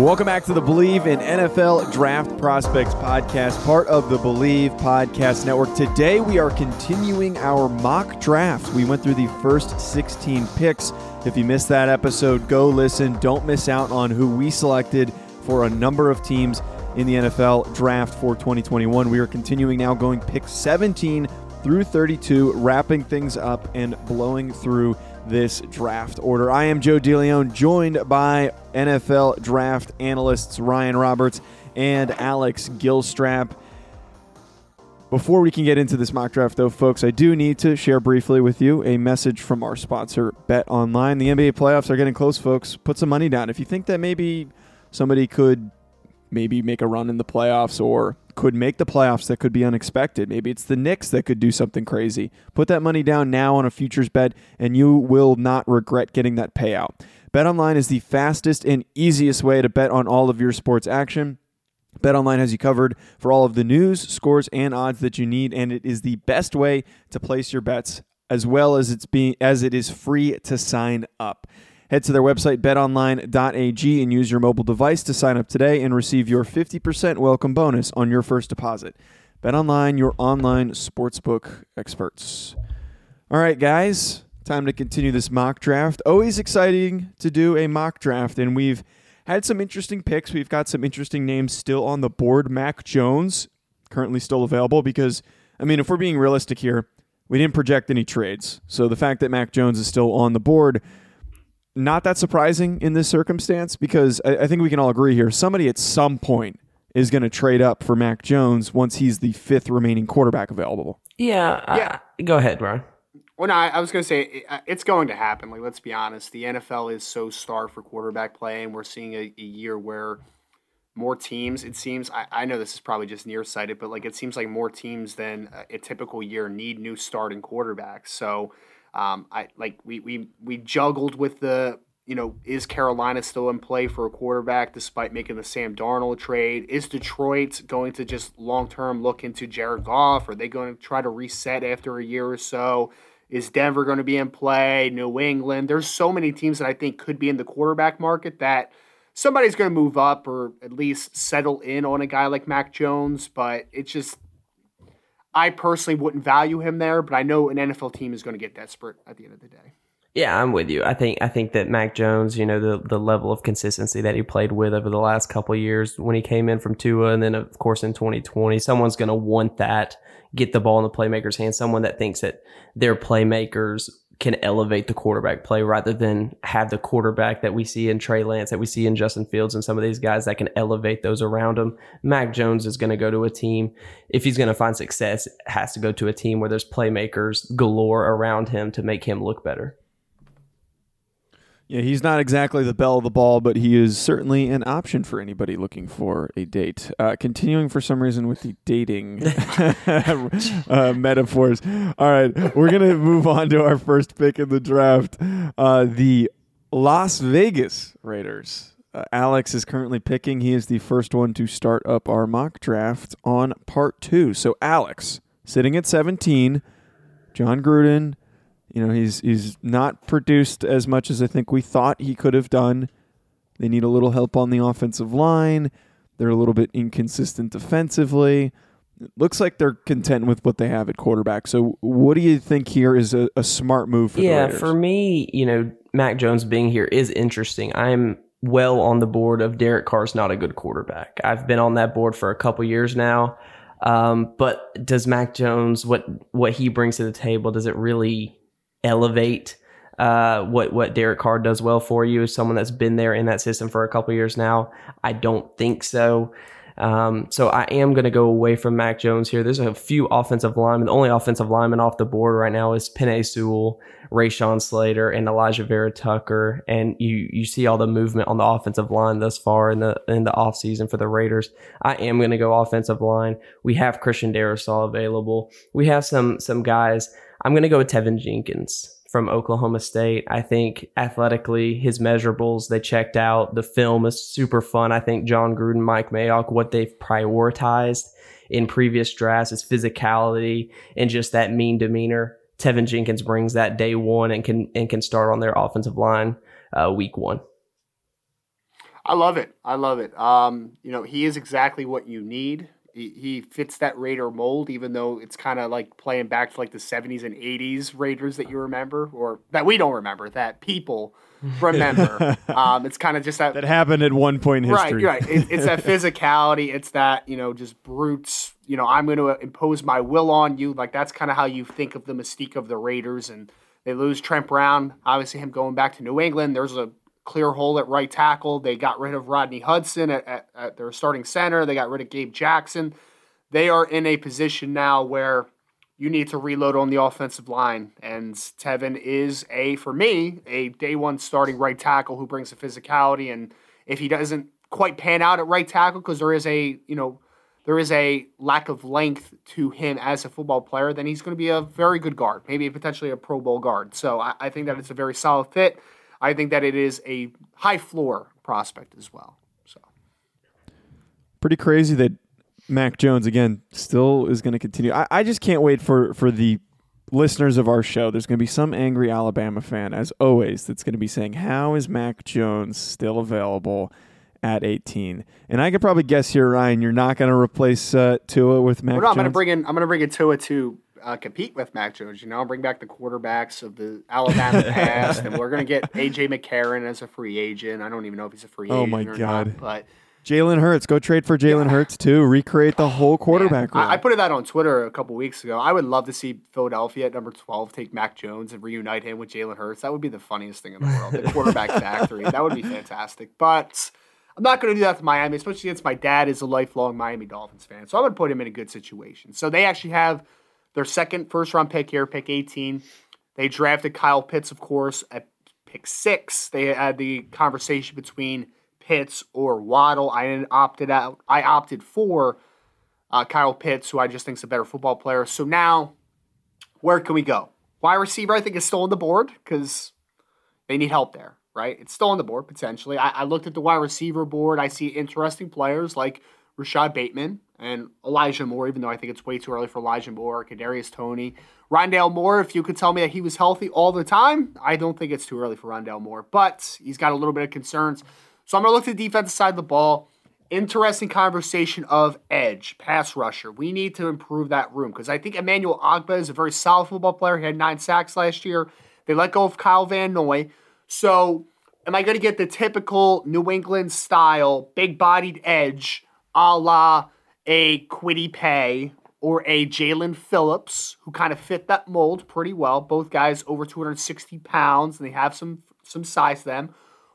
Welcome back to the Believe in NFL Draft Prospects podcast, part of the Believe Podcast Network. Today we are continuing our mock draft. We went through the first 16 picks. If you missed that episode, go listen. Don't miss out on who we selected for a number of teams in the NFL draft for 2021. We are continuing now going pick 17 through 32, wrapping things up and blowing through this draft order. I am Joe DeLeon, joined by NFL draft analysts Ryan Roberts and Alex Gilstrap. Before we can get into this mock draft, though, folks, I do need to share briefly with you a message from our sponsor, Bet Online. The NBA playoffs are getting close, folks. Put some money down. If you think that maybe somebody could maybe make a run in the playoffs or could make the playoffs that could be unexpected. Maybe it's the Knicks that could do something crazy. Put that money down now on a futures bet, and you will not regret getting that payout. BetOnline is the fastest and easiest way to bet on all of your sports action. BetOnline has you covered for all of the news, scores, and odds that you need, and it is the best way to place your bets, as well as it's being as it is free to sign up. Head to their website, betonline.ag, and use your mobile device to sign up today and receive your 50% welcome bonus on your first deposit. BetOnline, your online sportsbook experts. All right, guys, time to continue this mock draft. Always exciting to do a mock draft, and we've had some interesting picks. We've got some interesting names still on the board. Mac Jones, currently still available, because, I mean, if we're being realistic here, we didn't project any trades. So the fact that Mac Jones is still on the board not that surprising in this circumstance because I, I think we can all agree here. Somebody at some point is going to trade up for Mac Jones once he's the fifth remaining quarterback available. Yeah. Yeah. Uh, go ahead, Ron. Well, no, I, was going to say uh, it's going to happen. Like, let's be honest. The NFL is so starved for quarterback play, and we're seeing a, a year where more teams, it seems, I, I know this is probably just nearsighted, but like it seems like more teams than a, a typical year need new starting quarterbacks. So, um, I like we we we juggled with the you know is Carolina still in play for a quarterback despite making the Sam Darnold trade? Is Detroit going to just long term look into Jared Goff? Are they going to try to reset after a year or so? Is Denver going to be in play? New England? There's so many teams that I think could be in the quarterback market that somebody's going to move up or at least settle in on a guy like Mac Jones. But it's just I personally wouldn't value him there, but I know an NFL team is going to get desperate at the end of the day. Yeah, I'm with you. I think I think that Mac Jones, you know, the the level of consistency that he played with over the last couple years when he came in from Tua and then of course in 2020, someone's going to want that, get the ball in the playmaker's hand. someone that thinks that their playmakers can elevate the quarterback play rather than have the quarterback that we see in Trey Lance, that we see in Justin Fields and some of these guys that can elevate those around him. Mac Jones is going to go to a team. If he's going to find success, has to go to a team where there's playmakers galore around him to make him look better. Yeah, he's not exactly the bell of the ball, but he is certainly an option for anybody looking for a date. Uh, continuing for some reason with the dating uh, metaphors. All right, we're going to move on to our first pick in the draft uh, the Las Vegas Raiders. Uh, Alex is currently picking. He is the first one to start up our mock draft on part two. So, Alex, sitting at 17, Jon Gruden you know, he's he's not produced as much as I think we thought he could have done. They need a little help on the offensive line. They're a little bit inconsistent defensively. It looks like they're content with what they have at quarterback. So, what do you think here is a, a smart move for them? yeah, for me, you know, Mac Jones being here is interesting. I'm well on the board of Derek Carr's not a good quarterback. I've been on that board for a couple years now. Um, but does Mac Jones what what he brings to the table? Does it really elevate uh, what what Derek Carr does well for you? As someone that's been there in that system for a couple years now, I don't think so. Um, so I am going to go away from Mac Jones here. There's a few offensive linemen. The only offensive lineman off the board right now is Penei Sewell, Rashawn Slater, and Alijah Vera-Tucker. And you you see all the movement on the offensive line thus far in the in the offseason for the Raiders. I am going to go offensive line. We have Christian Darrisaw available. We have some some guys. I'm going to go with Teven Jenkins from Oklahoma State. I think athletically, his measurables, they checked out. The film is super fun. I think Jon Gruden, Mike Mayock, what they've prioritized in previous drafts is physicality and just that mean demeanor. Teven Jenkins brings that day one and can and can start on their offensive line uh, week one. I love it. I love it. Um, you know, he is exactly what you need he, he fits that Raider mold, even though it's kind of like playing back to like the 70s and 80s Raiders that you remember, or that we don't remember, that people remember. um, it's kind of just that that happened at one point in history. Right, right. It, it's that physicality. It's that you know just brutes. You know, I'm going to impose my will on you. Like that's kind of how you think of the mystique of the Raiders. And they lose Trent Brown. Obviously, him going back to New England. There's a clear hole at right tackle. They got rid of Rodney Hudson at, at, at, their starting center. They got rid of Gabe Jackson. They are in a position now where you need to reload on the offensive line. And Teven is a, for me, a day one starting right tackle who brings the physicality. And if he doesn't quite pan out at right tackle, because there is a, you know, there is a lack of length to him as a football player, then he's going to be a very good guard, maybe potentially a Pro Bowl guard. So I, I think that it's a very solid fit. I think that it is a high floor prospect as well. So pretty crazy that Mac Jones again still is going to continue. I, I just can't wait for for the listeners of our show. There's going to be some angry Alabama fan, as always, that's going to be saying, "How is Mac Jones still available?" At 18, and I could probably guess here, Ryan. You're not going to replace uh, Tua with Mac. Well, no, I'm going to bring in. I'm going to bring in Tua to uh, compete with Mac Jones. You know, bring back the quarterbacks of the Alabama past, and we're going to get AJ McCarron as a free agent. I don't even know if he's a free oh agent. Oh my god! Not, but Jalen Hurts, go trade for Jalen yeah. Hurts too. Recreate the whole quarterback. I, I, put it that on Twitter a couple weeks ago. I would love to see Philadelphia at number twelve take Mac Jones and reunite him with Jalen Hurts. That would be the funniest thing in the world. the quarterback factory. That would be fantastic. But I'm not going to do that to Miami, especially since my dad is a lifelong Miami Dolphins fan. So I'm going to put him in a good situation. So they actually have their second first round pick here, pick 18. They drafted Kyle Pitts, of course, at pick six. They had the conversation between Pitts or Waddle. I opted out. I opted for uh, Kyle Pitts, who I just think is a better football player. So now, where can we go? Wide receiver, I think, is still on the board because they need help there, right? It's still on the board potentially. I, I looked at the wide receiver board. I see interesting players like Rashod Bateman, and Elijah Moore, even though I think it's way too early for Elijah Moore, Kadarius Toney, Rondale Moore, if you could tell me that he was healthy all the time, I don't think it's too early for Rondale Moore, but he's got a little bit of concerns. So I'm going to look to the defensive side of the ball. Interesting conversation of edge, pass rusher. We need to improve that room because I think Emmanuel Ogbah is a very solid football player. He had nine sacks last year. They let go of Kyle Van Noy. So am I going to get the typical New England style, big bodied edge a la a Kwity Paye or a Jaelan Phillips, who kind of fit that mold pretty well. Both guys over 260 pounds, and they have some some size to them.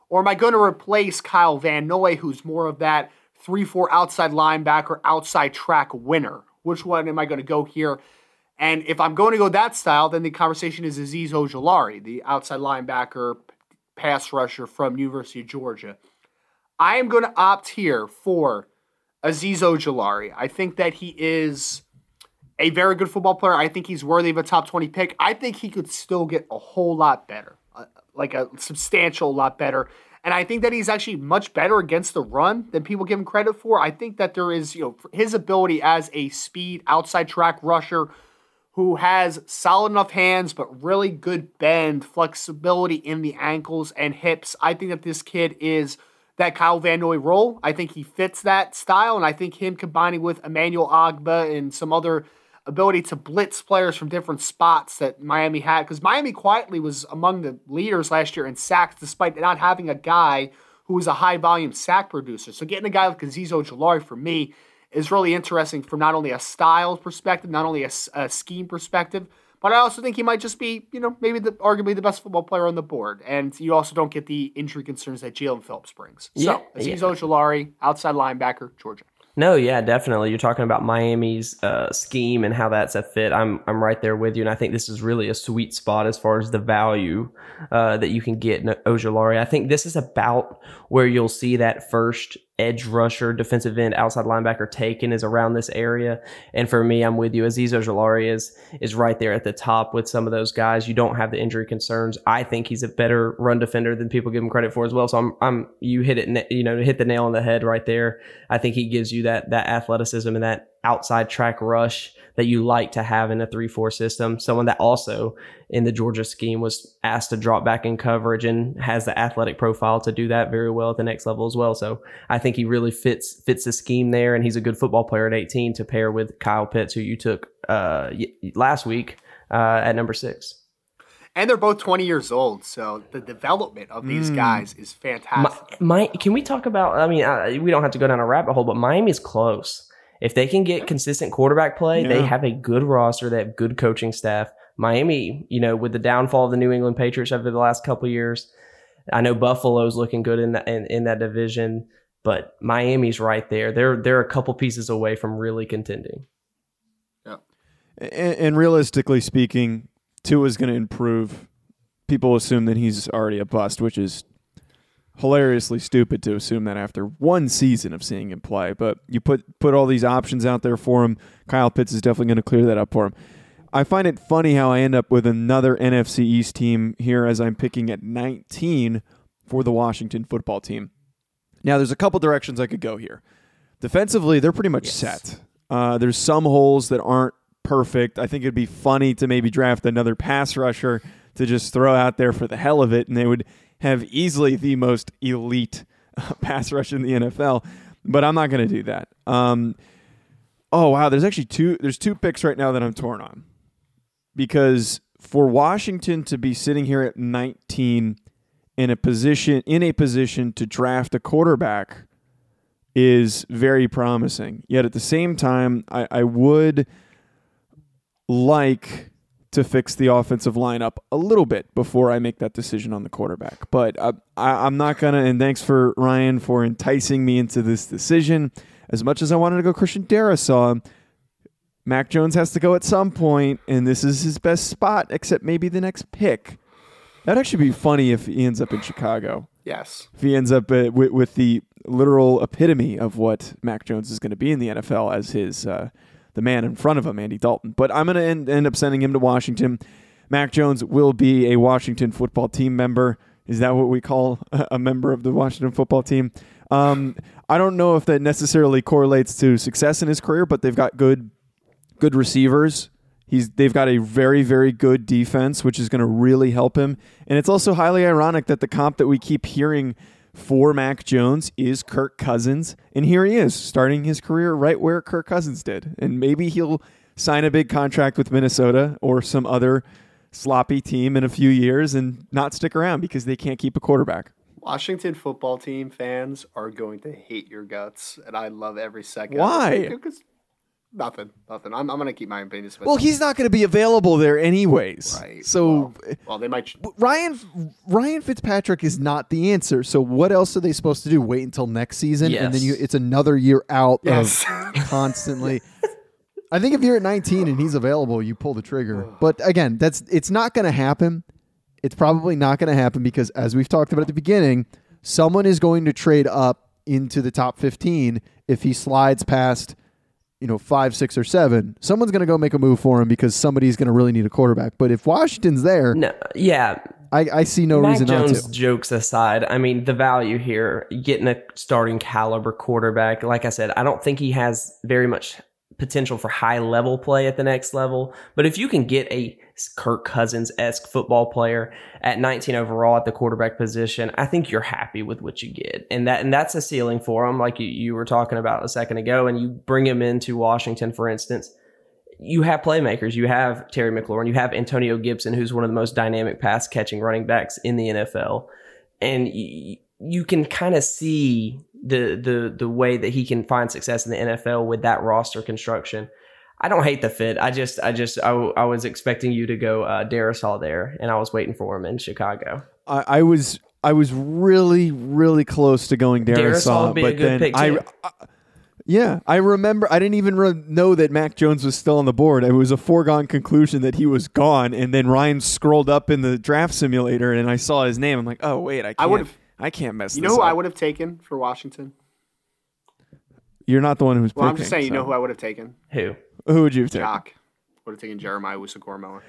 Or am I going to replace Kyle Van Noy, who's more of that 3 4 outside linebacker, outside track winner? Which one am I going to go here? And if I'm going to go that style, then the conversation is Azeez Ojulari, the outside linebacker, pass rusher from University of Georgia. I am going to opt here for Azeez Ojulari. I think that he is a very good football player. I think he's worthy of a top 20 pick. I think he could still get a whole lot better, uh, like a substantial lot better. And I think that he's actually much better against the run than people give him credit for. I think that there is, you know, his ability as a speed outside track rusher who has solid enough hands but really good bend, flexibility in the ankles and hips. I think that this kid is – that Kyle Van Noy role. I think he fits that style, and I think him combining with Emmanuel Ogbah and some other ability to blitz players from different spots that Miami had, because Miami quietly was among the leaders last year in sacks, despite not having a guy who was a high volume sack producer. So getting a guy like Azeez Ojulari for me is really interesting from not only a style perspective, not only a, a scheme perspective, but I also think he might just be, you know, maybe the arguably the best football player on the board. And you also don't get the injury concerns that Jaelan Phillips brings. Yeah, so, Azeez yeah. Outside linebacker, Georgia. No, yeah, definitely. You're talking about Miami's uh, scheme and how that's a fit. I'm I'm right there with you, and I think this is really a sweet spot as far as the value uh, that you can get in Ojulari. I think this is about where you'll see that first edge rusher, defensive end, outside linebacker taken is around this area. And for me, I'm with you. Azeez Ojulari is is right there at the top with some of those guys. You don't have the injury concerns. I think he's a better run defender than people give him credit for as well. So I'm I'm you hit it you know hit the nail on the head right there. I think he gives you that that athleticism and that outside track rush that you like to have in a 3-4 system. Someone that also in the Georgia scheme was asked to drop back in coverage and has the athletic profile to do that very well at the next level as well. So I think he really fits fits the scheme there and he's a good football player at 18 to pair with Kyle Pitts who you took uh, last week uh, at number 6 and they're both 20 years old so the development of these mm. guys is fantastic my, my, can we talk about i mean uh, we don't have to go down a rabbit hole but miami's close if they can get consistent quarterback play, yeah. they have a good roster. They have good coaching staff. Miami, you know, with the downfall of the New England Patriots over the last couple years, I know Buffalo's looking good in that in, in that division, but Miami's right there. They're they're a couple pieces away from really contending. Yeah, and, and realistically speaking, Tua is going to improve. People assume that he's already a bust, which is hilariously stupid to assume that after one season of seeing him play. But you put put all these options out there for him. Kyle Pitts is definitely going to clear that up for him. I find it funny how I end up with another NFC East team here as I'm picking at 19 for the Washington football team. Now, there's a couple directions I could go here. Defensively, they're pretty much yes. set. Uh, there's some holes that aren't perfect. I think it'd be funny to maybe draft another pass rusher to just throw out there for the hell of it, and they would have easily the most elite uh, pass rush in the NFL, but I'm not going to do that. Um, oh wow, there's actually two. There's two picks right now that I'm torn on because for Washington to be sitting here at 19 in a position in a position to draft a quarterback is very promising. Yet at the same time, I, I would like to fix the offensive lineup a little bit before I make that decision on the quarterback. But uh, I, am not gonna. And thanks for Ryan for enticing me into this decision. As much as I wanted to go Christian Darrisaw, Mac Jones has to go at some point, and this is his best spot, except maybe the next pick. That'd actually be funny if he ends up in Chicago. Yes. If he ends up uh, with, with, the literal epitome of what Mac Jones is going to be in the NFL as his uh, the man in front of him, Andy Dalton. But I'm going to end, end up sending him to Washington. Mac Jones will be a Washington football team member. Is that what we call a member of the Washington football team? Um, I don't know if that necessarily correlates to success in his career, but they've got good, good receivers. He's they've got a very very good defense, which is going to really help him. And it's also highly ironic that the comp that we keep hearing for Mac Jones is Kirk Cousins. And here he is, starting his career right where Kirk Cousins did. And maybe he'll sign a big contract with Minnesota or some other sloppy team in a few years and not stick around because they can't keep a quarterback. Washington football team fans are going to hate your guts, and I love every second. Why? Because Nothing, nothing. I'm, I'm going to keep my opinions. Well, he's not going to be available there anyways. Right. So, well, uh, well, they might. Ryan Ryan Fitzpatrick is not the answer. So, what else are they supposed to do? Wait until next season, yes. and then you, it's another year out yes. of constantly. I think if you're at 19 and he's available, you pull the trigger. But again, that's it's not going to happen. It's probably not going to happen because, as we've talked about at the beginning, someone is going to trade up into the top 15 if he slides past you know, five, six, or seven, someone's going to go make a move for him because somebody's going to really need a quarterback. But if Washington's there, no, yeah, I, I see no Mac reason Jones not to. Jokes aside, I mean the value here, getting a starting caliber quarterback. Like I said, I don't think he has very much potential for high level play at the next level. But if you can get a Kirk Cousins esque football player at 19 overall at the quarterback position, I think you're happy with what you get, and that and that's a ceiling for him, like you, you were talking about a second ago. And you bring him into Washington, for instance. You have playmakers. You have Terry McLaurin. You have Antonio Gibson, who's one of the most dynamic pass catching running backs in the NFL, and you, you can kind of see the the the way that he can find success in the NFL with that roster construction. I don't hate the fit. I just I just I, I was expecting you to go uh, Darrisaw there, and I was waiting for him in Chicago. I, I was I was really really close to going Darrisaw, would be a but good then pick, I, too. I- yeah I remember I didn't even re- know that Mac Jones was still on the board. It was a foregone conclusion that he was gone, and then Ryan scrolled up in the draft simulator, and I saw his name. I'm like, oh wait, I can't. I, would've- can't mess. You this know who I would have taken for Washington? You're not the one who's Well, picking. I'm just saying, you know who I would have taken? Who? Who would you have taken? Jock. Would have taken Jeremiah Owusu-Koramoah.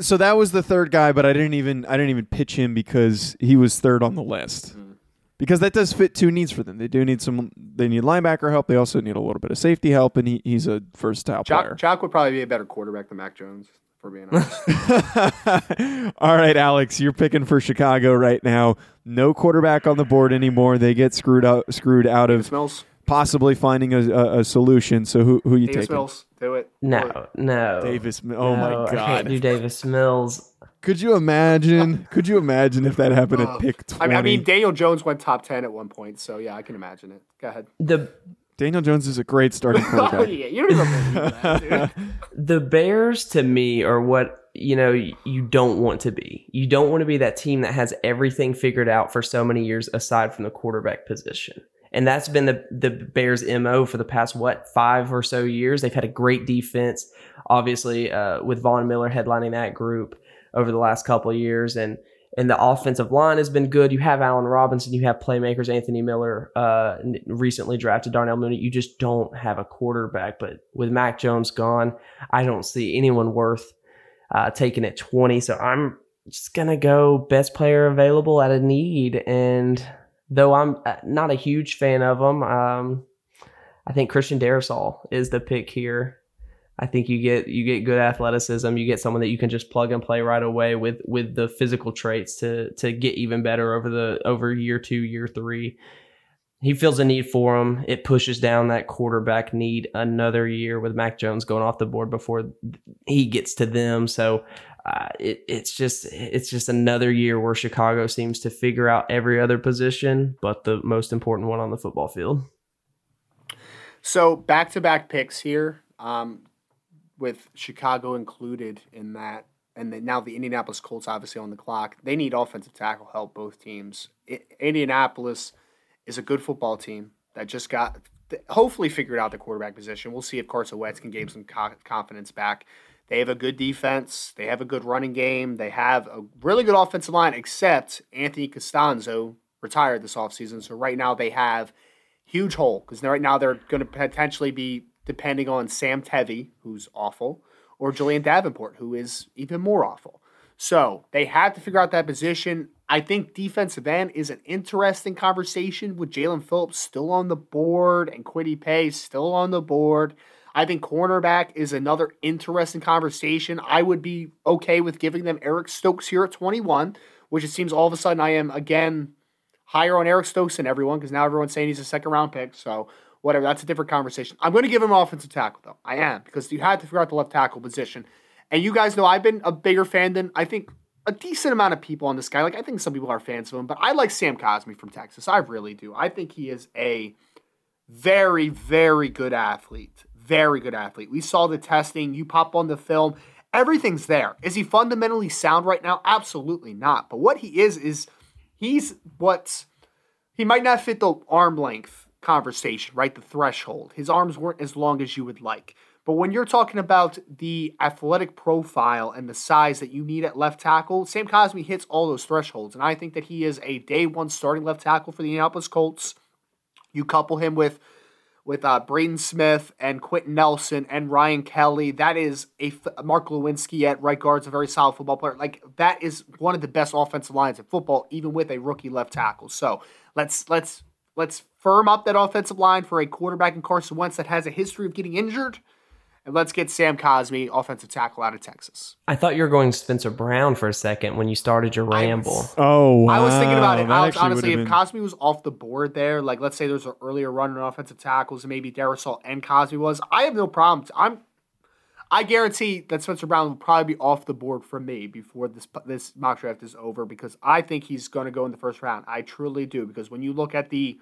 So that was the third guy, but I didn't even I didn't even pitch him because he was third on the list. Mm. Because that does fit two needs for them. They do need some. They need linebacker help. They also need a little bit of safety help, and he, he's a versatile player. Jock, Jock would probably be a better quarterback than Mac Jones, for being honest. All right, Alex, you're picking for Chicago right now. No quarterback on the board anymore. They get screwed out, screwed out of Mills. Possibly finding a, a, a solution. So who who you Davis taking? Mills. Do it. No, no. Davis. Oh No, my I can't do Davis Mills. Could you imagine? Could you imagine if that happened at pick I twenty? mean, I mean, Daniel Jones went top 10 at one point, so yeah, I can imagine it. Go ahead. The Daniel Jones is a great starting Oh, quarterback. yeah, you don't even that, dude. the Bears to me are what you know you don't want to be. You don't want to be that team that has everything figured out for so many years aside from the quarterback position. And that's been the the Bears MO for the past what, 5 or so years. They've had a great defense obviously uh, with Von Miller headlining that group over the last couple years and and the offensive line has been good. You have Allen Robinson, you have playmakers Anthony Miller, uh, recently drafted Darnell Mooney. You just don't have a quarterback. But with Mac Jones gone, I don't see anyone worth uh, taking at 20. So I'm just to go best player available at a need. And though I'm uh, not a huge fan of him, um, I think Christian Darrisaw is the pick here. I think you get you get good athleticism. You get someone that you can just plug and play right away with with the physical traits to to get even better over the over year two, year three. He feels a need for him. It pushes down that quarterback need another year with Mac Jones going off the board before he gets to them. So uh, it, it's just it's just another year where Chicago seems to figure out every other position, but the most important one on the football field. So back to back picks here, um, with Chicago included in that, and then now the Indianapolis Colts obviously on the clock. They need offensive tackle help. Both teams. I- Indianapolis is a good football team that just got hopefully figured out the quarterback position. We'll see if Carson Wentz can gain some co- confidence back. They have a good defense. They have a good running game. They have a really good offensive line, except Anthony Castonzo retired this offseason. So right now they have huge hole because right now they're going to potentially be depending on Sam Tevi, who's awful, or Julian Davenport, who is even more awful. So they have to figure out that position. I think defensive end is an interesting conversation with Jaelan Phillips still on the board and Kwity Paye still on the board. I think cornerback is another interesting conversation. I would be okay with giving them Eric Stokes here at 21, which it seems all of a sudden I am again higher on Eric Stokes than everyone because now everyone's saying he's a second round pick. So whatever, that's a different conversation. I'm going to give him offensive tackle though. I am because you had to figure out the left tackle position. And you guys know I've been a bigger fan than I think a decent amount of people on this guy. Like I think some people are fans of him, but I like Sam Cosmi from Texas. I really do. I think he is a very, very good athlete. Very good athlete. We saw the testing. You pop on the film. Everything's there. Is he fundamentally sound right now? Absolutely not. But what he is is he's what's he might not fit the arm length conversation, right? The threshold. His arms weren't as long as you would like. But when you're talking about the athletic profile and the size that you need at left tackle, Sam Cosmi hits all those thresholds. And I think that he is a day one starting left tackle for the Indianapolis Colts. You couple him with with uh, Braden Smith and Quenton Nelson and Ryan Kelly. That is a Mark Glowinski at right guard's a very solid football player. Like that is one of the best offensive lines in football, even with a rookie left tackle. So let's let's let's firm up that offensive line for a quarterback in Carson Wentz that has a history of getting injured, and let's get Sam Cosmi, offensive tackle out of Texas. I thought you were going Spencer Brown for a second when you started your I ramble. was- Oh, wow. I was thinking about it. I was, honestly, if would've been- Cosmi was off the board there, like let's say there's an earlier run on offensive tackles, and maybe Darrisaw and Cosmi was, I have no problem. I'm, I guarantee that Spencer Brown will probably be off the board for me before this this mock draft is over because I think he's going to go in the first round. I truly do because when you look at the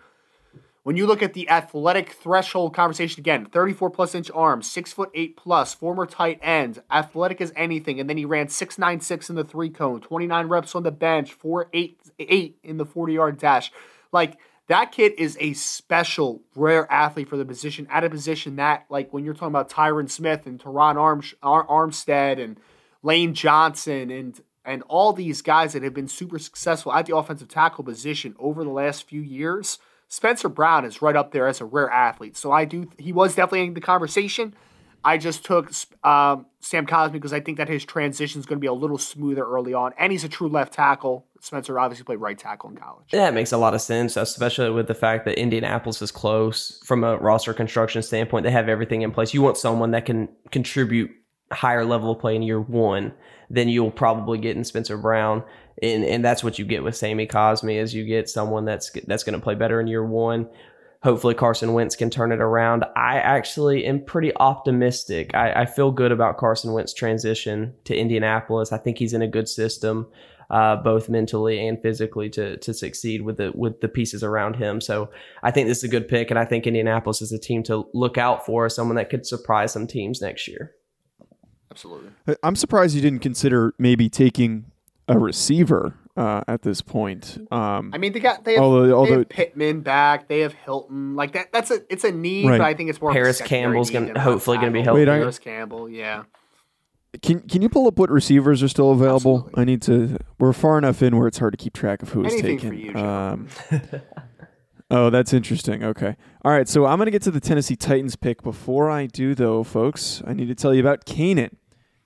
When you look at the athletic threshold conversation again, 34 plus inch arms, six foot eight plus, former tight end, athletic as anything, and then he ran 696 in the three cone, 29 reps on the bench, 488 in the 40 yard dash. Like that kid is a special, rare athlete for the position, at a position that, like when you're talking about Tyron Smith and Ar- Armstead and Lane Johnson and and all these guys that have been super successful at the offensive tackle position over the last few years – Spencer Brown is right up there as a rare athlete. So I do. He was definitely in the conversation. I just took um, Sam Cosmi because I think that his transition is going to be a little smoother early on, and he's a true left tackle. Spencer obviously played right tackle in college. Yeah, it makes a lot of sense, especially with the fact that Indianapolis is close from a roster construction standpoint. They have everything in place. You want someone that can contribute higher level of play in year one than you'll probably get in Spencer Brown and and that's what you get with Sammy Cosmi is you get someone that's that's going to play better in year one. Hopefully Carson Wentz can turn it around. I actually am pretty optimistic. I, I feel good about Carson Wentz transition to Indianapolis. I think he's in a good system, uh, both mentally and physically, to to succeed with the with the pieces around him. So I think this is a good pick, and I think Indianapolis is a team to look out for, someone that could surprise some teams next year. Absolutely. I'm surprised you didn't consider maybe taking a receiver uh, at this point. Um, I mean, they got they have, although, although, have Pittman back, they have Hilton. Like that, that's a it's a need, right. but I think it's more. Parris Campbell's gonna hopefully going to be healthy. Parris Campbell, yeah. Can Can you pull up what receivers are still available? Absolutely. I need to. We're far enough in where it's hard to keep track of who is taken. You, um, oh, that's interesting. Okay, all right. So I'm going to get to the Tennessee Titans pick. Before I do, though, folks, I need to tell you about Kaenon.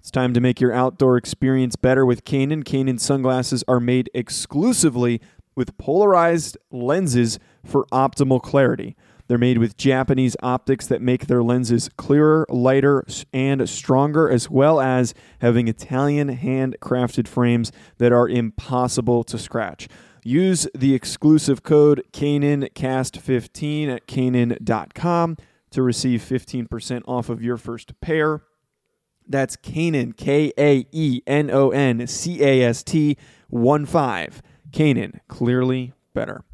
It's time to make your outdoor experience better with Kaenon. Kaenon sunglasses are made exclusively with polarized lenses for optimal clarity. They're made with Japanese optics that make their lenses clearer, lighter, and stronger, as well as having Italian handcrafted frames that are impossible to scratch. Use the exclusive code KaenonCast15 at Kaenon.com to receive 15% off of your first pair. That's Kaenon, K A E N O N C A S T 1 5. Kaenon, clearly better.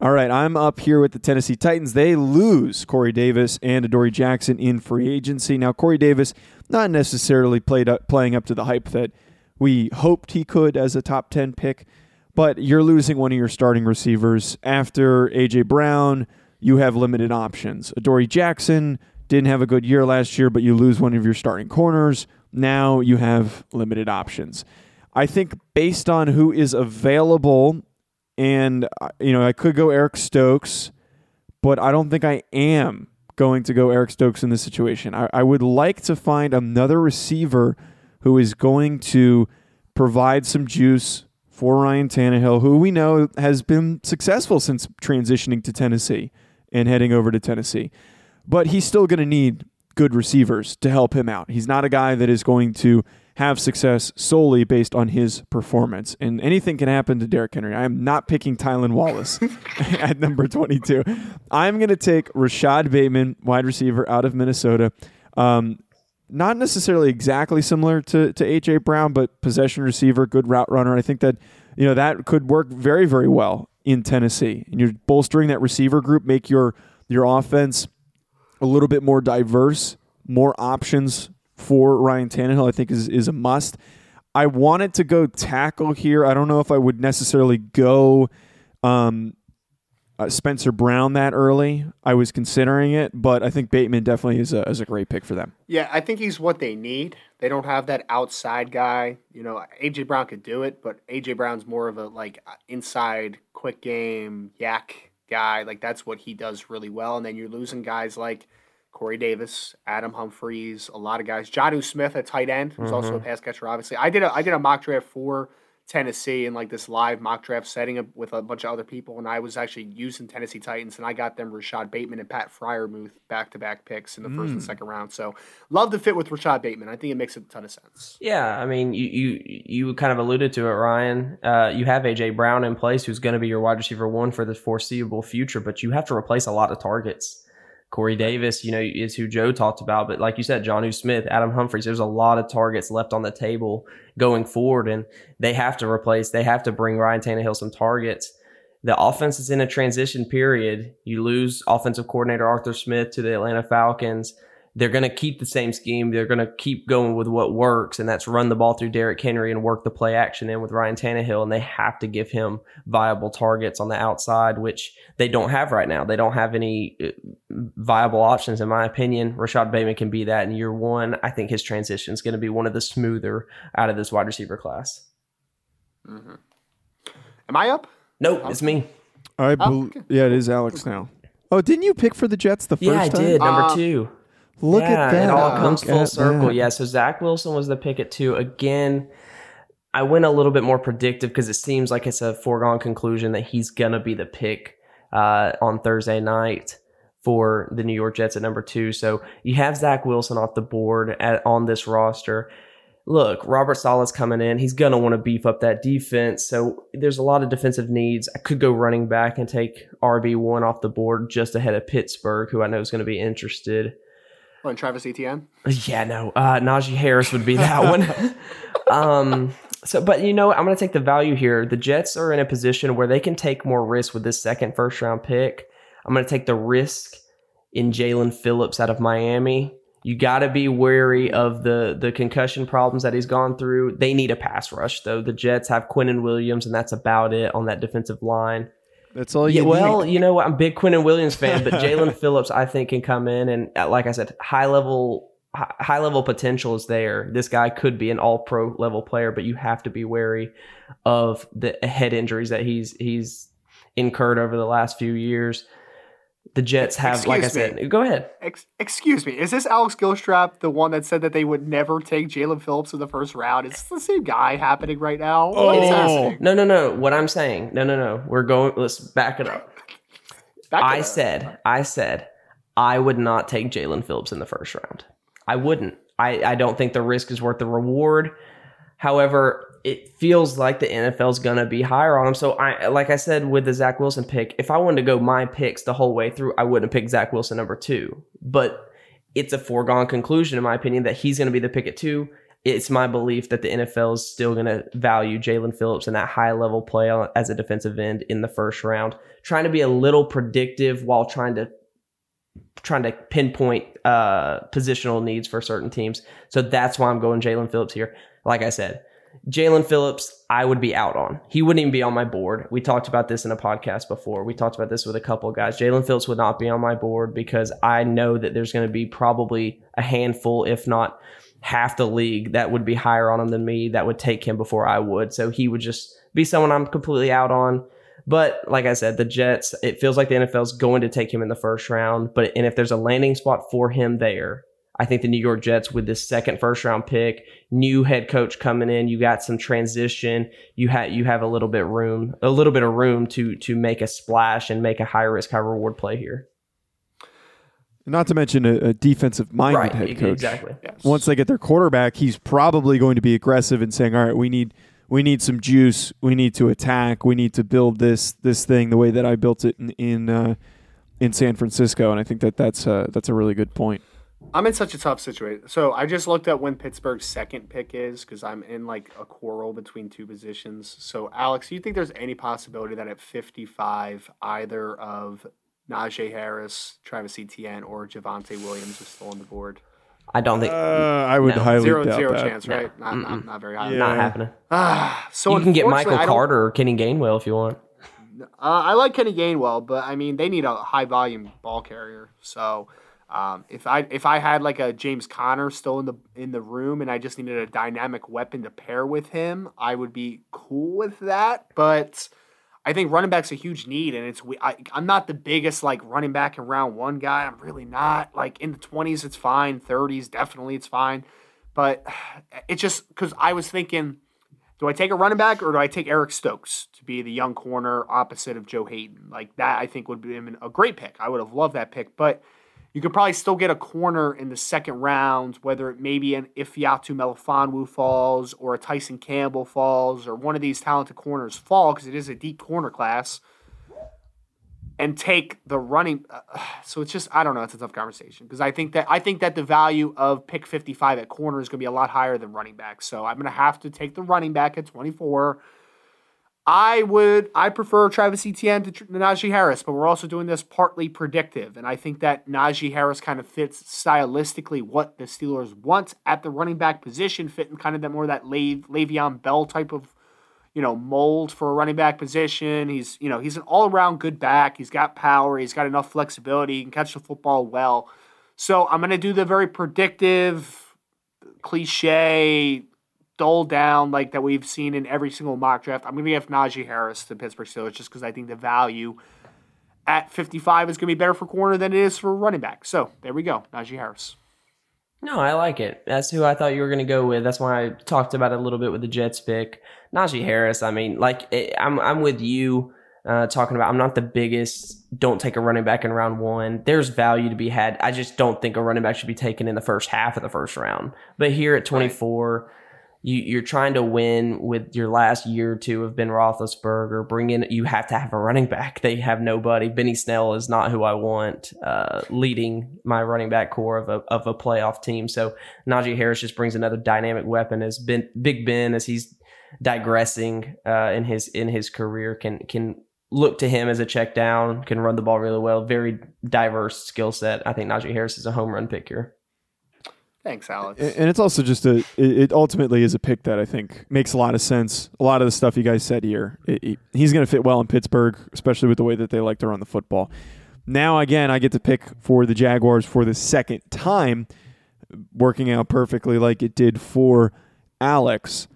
All right, I'm up here with the Tennessee Titans. They lose Corey Davis and Adoree Jackson in free agency. Now, Corey Davis not necessarily played up, playing up to the hype that we hoped he could as a top 10 pick, but you're losing one of your starting receivers. After A.J. Brown, you have limited options. Adoree Jackson, didn't have a good year last year, but you lose one of your starting corners. Now you have limited options. I think based on who is available, and uh, you know, I could go Eric Stokes, but I don't think I am going to go Eric Stokes in this situation. I, I would like to find another receiver who is going to provide some juice for Ryan Tannehill, who we know has been successful since transitioning to Tennessee and heading over to Tennessee but he's still going to need good receivers to help him out. He's not a guy that is going to have success solely based on his performance. And anything can happen to Derrick Henry. I am not picking Tylan Wallace at number 22. I'm going to take Rashod Bateman, wide receiver out of Minnesota. Um, not necessarily exactly similar to, to A.J. Brown, but possession receiver, good route runner. I think that, you know, that could work very, very well in Tennessee. And you're bolstering that receiver group, make your your offense – a little bit more diverse, more options for Ryan Tannehill, I think is is a must. I wanted to go tackle here. I don't know if I would necessarily go um, uh, Spencer Brown that early. I was considering it, but I think Bateman definitely is a, is a great pick for them. Yeah, I think he's what they need. They don't have that outside guy. You know, AJ Brown could do it, but AJ Brown's more of a like inside quick game YAC guy. Like that's what he does really well. And then you're losing guys like Corey Davis, Adam Humphries, a lot of guys. Jonnu Smith at tight end, who's mm-hmm. also a mm-hmm. pass catcher. Obviously, I did a I did a mock draft for Tennessee in like this live mock draft setting with a bunch of other people, and I was actually using Tennessee Titans, and I got them Rashod Bateman and Pat Freiermuth back to back picks in the mm. first and mm. second round. So love to fit with Rashod Bateman. I think it makes a ton of sense. Yeah, I mean, you you you kind of alluded to it, Ryan. Uh, you have AJ Brown in place, who's going to be your wide receiver one for the foreseeable future, but you have to replace a lot of targets. Corey Davis, you know, is who Joe talked about. But like you said, Jonnu Smith, Adam Humphries, there's a lot of targets left on the table going forward. And they have to replace, they have to bring Ryan Tannehill some targets. the offense is in a transition period. You lose offensive coordinator Arthur Smith to the Atlanta Falcons. They're going to keep the same scheme. They're going to keep going with what works, and that's run the ball through Derrick Henry and work the play action in with Ryan Tannehill. And they have to give him viable targets on the outside, which they don't have right now. They don't have any uh, viable options, in my opinion. Rashod Bateman can be that in year one. I think his transition is going to be one of the smoother out of this wide receiver class. Mm-hmm. Am I up? Nope, it's me. I bel okay. yeah, it is Alex now. Oh, didn't you pick for the Jets the first Yeah, I time? did. Number Uh, two. Look yeah, at that. It all Look comes full circle. that. Yeah. So Zach Wilson was the pick at two. Again, I went a little bit more predictive because it seems like it's a foregone conclusion that he's gonna be the pick uh, on Thursday night for the New York Jets at number two. So you have Zach Wilson off the board at, on this roster. Look, Robert Saleh's coming in. He's going to want to beef up that defense. So there's a lot of defensive needs. I could go running back and take RB1 off the board just ahead of Pittsburgh, who I know is going to be interested. And Travis Etienne. Yeah, no. Uh, Najee Harris would be that one. um, so, but you know. I'm going to take the value here. The Jets are in a position where they can take more risk with this second first round pick. I'm going to take the risk in Jaelan Phillips out of Miami. You got to be wary of the the concussion problems that he's gone through. They need a pass rush though. The Jets have Quinnen Williams, and that's about it on that defensive line. That's all Yeah, you well, need. you know what? I'm a big Quinnen Williams fan, but Jaelan Phillips, I think, can come in and, uh, like I said, high level, high level potential is there. This guy could be an All Pro level player, but you have to be wary of the head injuries that he's he's incurred over the last few years. The Jets have, like I Excuse me. said, go ahead. Ex- excuse me, is this Alex Gilstrap the one that said that they would never take Jaelan Phillips in the first round? Is this the same guy happening right now? Oh. No, no, no. What I'm saying, no, no, no. We're going. Let's back it up. Back I said, I said, I would not take Jaelan Phillips in the first round. I wouldn't. I, I don't think the risk is worth the reward. However, it feels like the NFL's gonna be higher on him. So I like I said with the Zach Wilson pick, if I wanted to go my picks the whole way through, I wouldn't pick Zach Wilson number two. But it's a foregone conclusion, in my opinion, that he's gonna be the pick at two. It's my belief that the NFL is still to value Jaelan Phillips and that high level play as a defensive end in the first round. Trying to be a little predictive while trying to trying to pinpoint uh, positional needs for certain teams. So that's why I'm going Jaelan Phillips here. Like I said, Jaelan Phillips, I would be out on. He wouldn't even be on my board. We talked about this in a podcast before. We talked about this with a couple of guys. Jaelan Phillips would not be on my board because I know that there's going to be probably a handful, if not half the league, that would be higher on him than me, that would take him before I would. So he would just be someone I'm completely out on. But like I said, the Jets, it feels like the NFL's going to take him in the first round. But and if there's a landing spot for him there, I think the New York Jets with this second first round pick, new head coach coming in, you got some transition, you have you have a little bit room, a little bit of room to to make a splash and make a high risk, high reward play here. Not to mention a, a defensive minded Right, head coach. exactly. Yes. Once they get their quarterback, he's probably going to be aggressive and saying, "All right, we need we need some juice. We need to attack. We need to build this this thing the way that I built it in in, uh, in San Francisco." And I think that that's uh, that's a really good point. I'm in such a tough situation. So I just looked at when Pittsburgh's second pick is because I'm in like a quarrel between two positions. So Alex, do you think there's any possibility that at 55 either of Najee Harris, Travis Etienne, or Javonte Williams is still on the board? I don't think Uh, I would No. highly Zero doubt zero that. chance, right? Not, not, not very high. Yeah. not happening. Ah, so you can get Michael Carter or Kenny Gainwell if you want. Uh, I like Kenny Gainwell, but I mean they need a high volume ball carrier. So um, if I if I had like a James Conner still in the in the room and I just needed a dynamic weapon to pair with him, I would be cool with that. But I think running back's a huge need, and it's I, I'm not the biggest like running back in round one guy. I'm really not. Like in the 20s, it's fine. 30s, definitely it's fine. But it's just because I was thinking do I take a running back or do I take Eric Stokes to be the young corner opposite of Joe Haden? Like that, I think would be a great pick. I would have loved that pick, but you could probably still get a corner in the second round, whether it maybe an Ifeatu Melifonwu falls or a Tyson Campbell falls or one of these talented corners fall because it is a deep corner class. And take the running, uh, so it's just I don't know. It's a tough conversation because I think that I think that the value of pick fifty five at corner is going to be a lot higher than running back. So I'm going to have to take the running back at twenty four. I would I prefer Travis Etienne to Najee Harris, but we're also doing this partly predictive, and I think that Najee Harris kind of fits stylistically what the Steelers want at the running back position, fitting kind of that more that Le- Le'Veon Bell type of you know mold for a running back position. He's you know he's an all around good back. He's got power. He's got enough flexibility. He can catch the football well. So I'm gonna do the very predictive, cliche dull down like that we've seen in every single mock draft. I'm going to give Najee Harris to Pittsburgh Steelers just because I think the value at 55 is going to be better for corner than it is for running back. So there we go, Najee Harris. No, I like it. That's who I thought you were going to go with. That's why I talked about it a little bit with the Jets pick. Najee Harris. I mean, like I'm, I'm with you. Uh, talking about, I'm not the biggest. Don't take a running back in round one. There's value to be had. I just don't think a running back should be taken in the first half of the first round. But here at 24, right you, you're trying to win with your last year or two of Ben Roethlisberger. Bring in, you have to have a running back. They have nobody. Benny Snell is not who I want uh, leading my running back core of a of a playoff team. So Najee Harris just brings another dynamic weapon as Ben, Big Ben as he's digressing uh, in his in his career can can look to him as a check down, can run the ball really well. Very diverse skill set. I think Najee Harris is a home run pick. Thanks, Alex. And it's also just a. It ultimately is a pick that I think makes a lot of sense. A lot of the stuff you guys said here, it, it, he's going to fit well in Pittsburgh, especially with the way that they like to run the football. Now again, I get to pick for the Jaguars for the second time, working out perfectly like it did for Alex.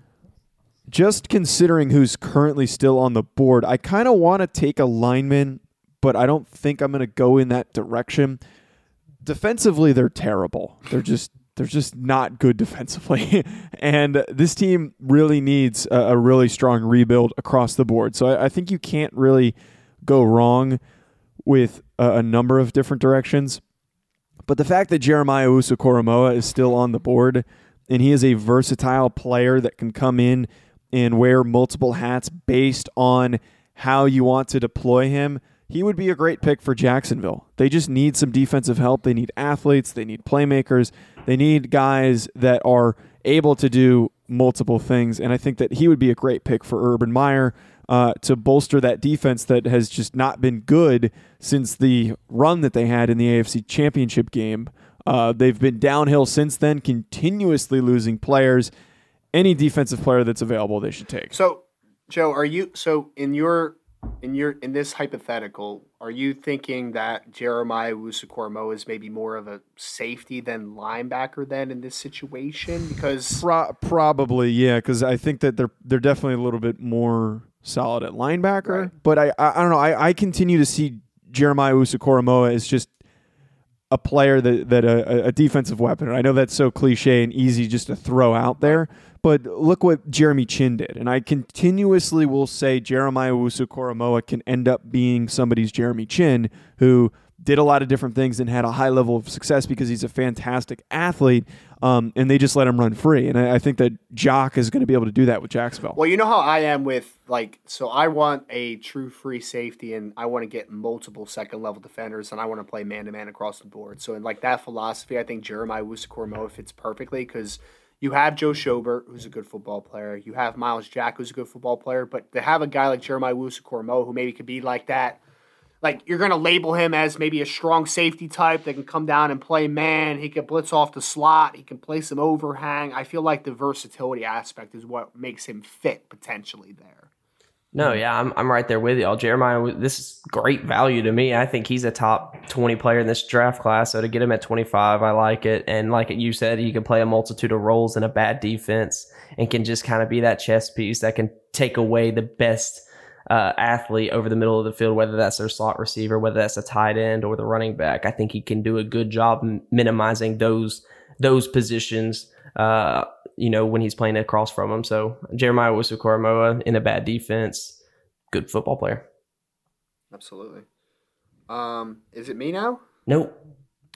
Just considering who's currently still on the board, I kind of want to take a lineman, but I don't think I'm going to go in that direction defensively they're terrible. They're just they're just not good defensively. and this team really needs a, a, really strong rebuild across the board. So I, I think you can't really go wrong with a, a, number of different directions. But the fact that Jeremiah Owusu-Koramoah is still on the board and he is a versatile player that can come in and wear multiple hats based on how you want to deploy him – he would be a great pick for Jacksonville. They just need some defensive help. They need athletes, they need playmakers, they need guys that are able to do multiple things. And I think that he would be a great pick for Urban Meyer uh, to bolster that defense that has just not been good since the run that they had in the AFC Championship game. Uh, they've been downhill since then, continuously losing players. Any defensive player that's available, they should take. So, Joe, are you so in your in your in this hypothetical, are you thinking that Jeremiah Owusu-Koramoah is maybe more of a safety than linebacker then in this situation? Because Pro- probably, yeah, because I think that they're they're definitely a little bit more solid at linebacker. Right. But I, I, I don't know. I, I continue to see Jeremiah Owusu-Koramoah as just a player that that a, a defensive weapon. And I know that's so cliche and easy just to throw out there, but look what Jeremy Chinn did. And I continuously will say Jeremiah Owusu-Koramoah can end up being somebody's Jeremy Chinn who did a lot of different things and had a high level of success because he's a fantastic athlete. Um, and they just let him run free. And I, I think that Jock is going to be able to do that with Jacksonville. Well, you know how I am with like, so I want a true free safety and I want to get multiple second level defenders and I want to play man to man across the board. So in like that philosophy, I think Jeremiah Owusu-Koramoah fits perfectly because you have Joe Schobert, who's a good football player. You have Myles Jack, who's a good football player. But to have a guy like Jeremiah Owusu-Koramoah, who maybe could be like that, like you're going to label him as maybe a strong safety type that can come down and play man. He can blitz off the slot. He can play some overhang. I feel like the versatility aspect is what makes him fit potentially there. No, yeah, I'm I'm right there with y'all. Jeremiah, this is great value to me. I think he's a top 20 player in this draft class. So to get him at 25, I like it. And like you said, he can play a multitude of roles in a bad defense and can just kind of be that chess piece that can take away the best uh, athlete over the middle of the field, whether that's their slot receiver, whether that's a tight end or the running back. I think he can do a good job minimizing those those positions. Uh, you know, when he's playing across from him. So Jeremiah Owusu-Koramoah in a bad defense, good football player. Absolutely. Um, is it me now? Nope.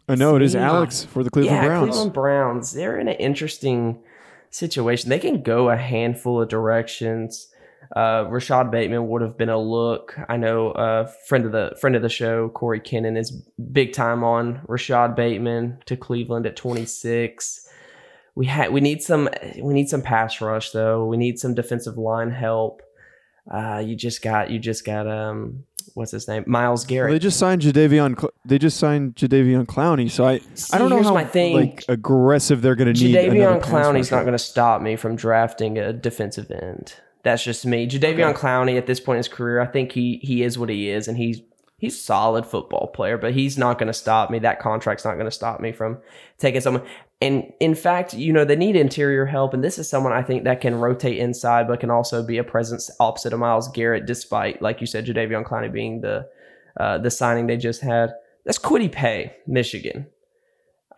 Oh, no, it is Alex for the Cleveland yeah, Browns. Cleveland Browns. They're in an interesting situation. They can go a handful of directions. Uh, Rashod Bateman would have been a look. I know a uh, friend of the friend of the show, Corey Kennan, is big time on Rashod Bateman to Cleveland at 26 we had we need some we need some pass rush though. We need some defensive line help. uh, you just got you just got um what's his name Myles Garrett. Well, they just signed Jadeveon. Cl- They just signed Jadeveon Clowney. So I, I don't know how my thing. like aggressive they're going to need. Jadeveon Clowney's not going to stop me from drafting a defensive end. That's just me. Jadeveon Clowney at this point in his career, I think he he is what he is, and he's he's a solid football player, but he's not going to stop me. That contract's not going to stop me from taking someone. And in fact, you know, they need interior help, and this is someone I think that can rotate inside, but can also be a presence opposite of Myles Garrett, despite, like you said, Jadeveon Clowney being the uh, the signing they just had. That's Kwity Paye, Michigan.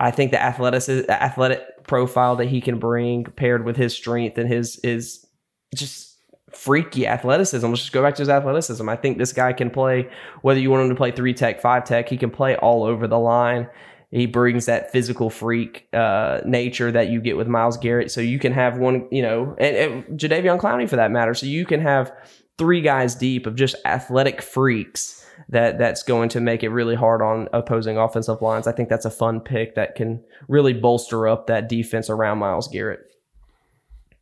I think the athletic athletic profile that he can bring paired with his strength and his is just freaky athleticism. Let's just go back to his athleticism. I think this guy can play whether you want him to play three tech, five tech, he can play all over the line. He brings that physical freak uh, nature that you get with Myles Garrett. So you can have one, you know, and, and Jadeveon Clowney for that matter. So you can have three guys deep of just athletic freaks that that's going to make it really hard on opposing offensive lines. I think that's a fun pick that can really bolster up that defense around Myles Garrett.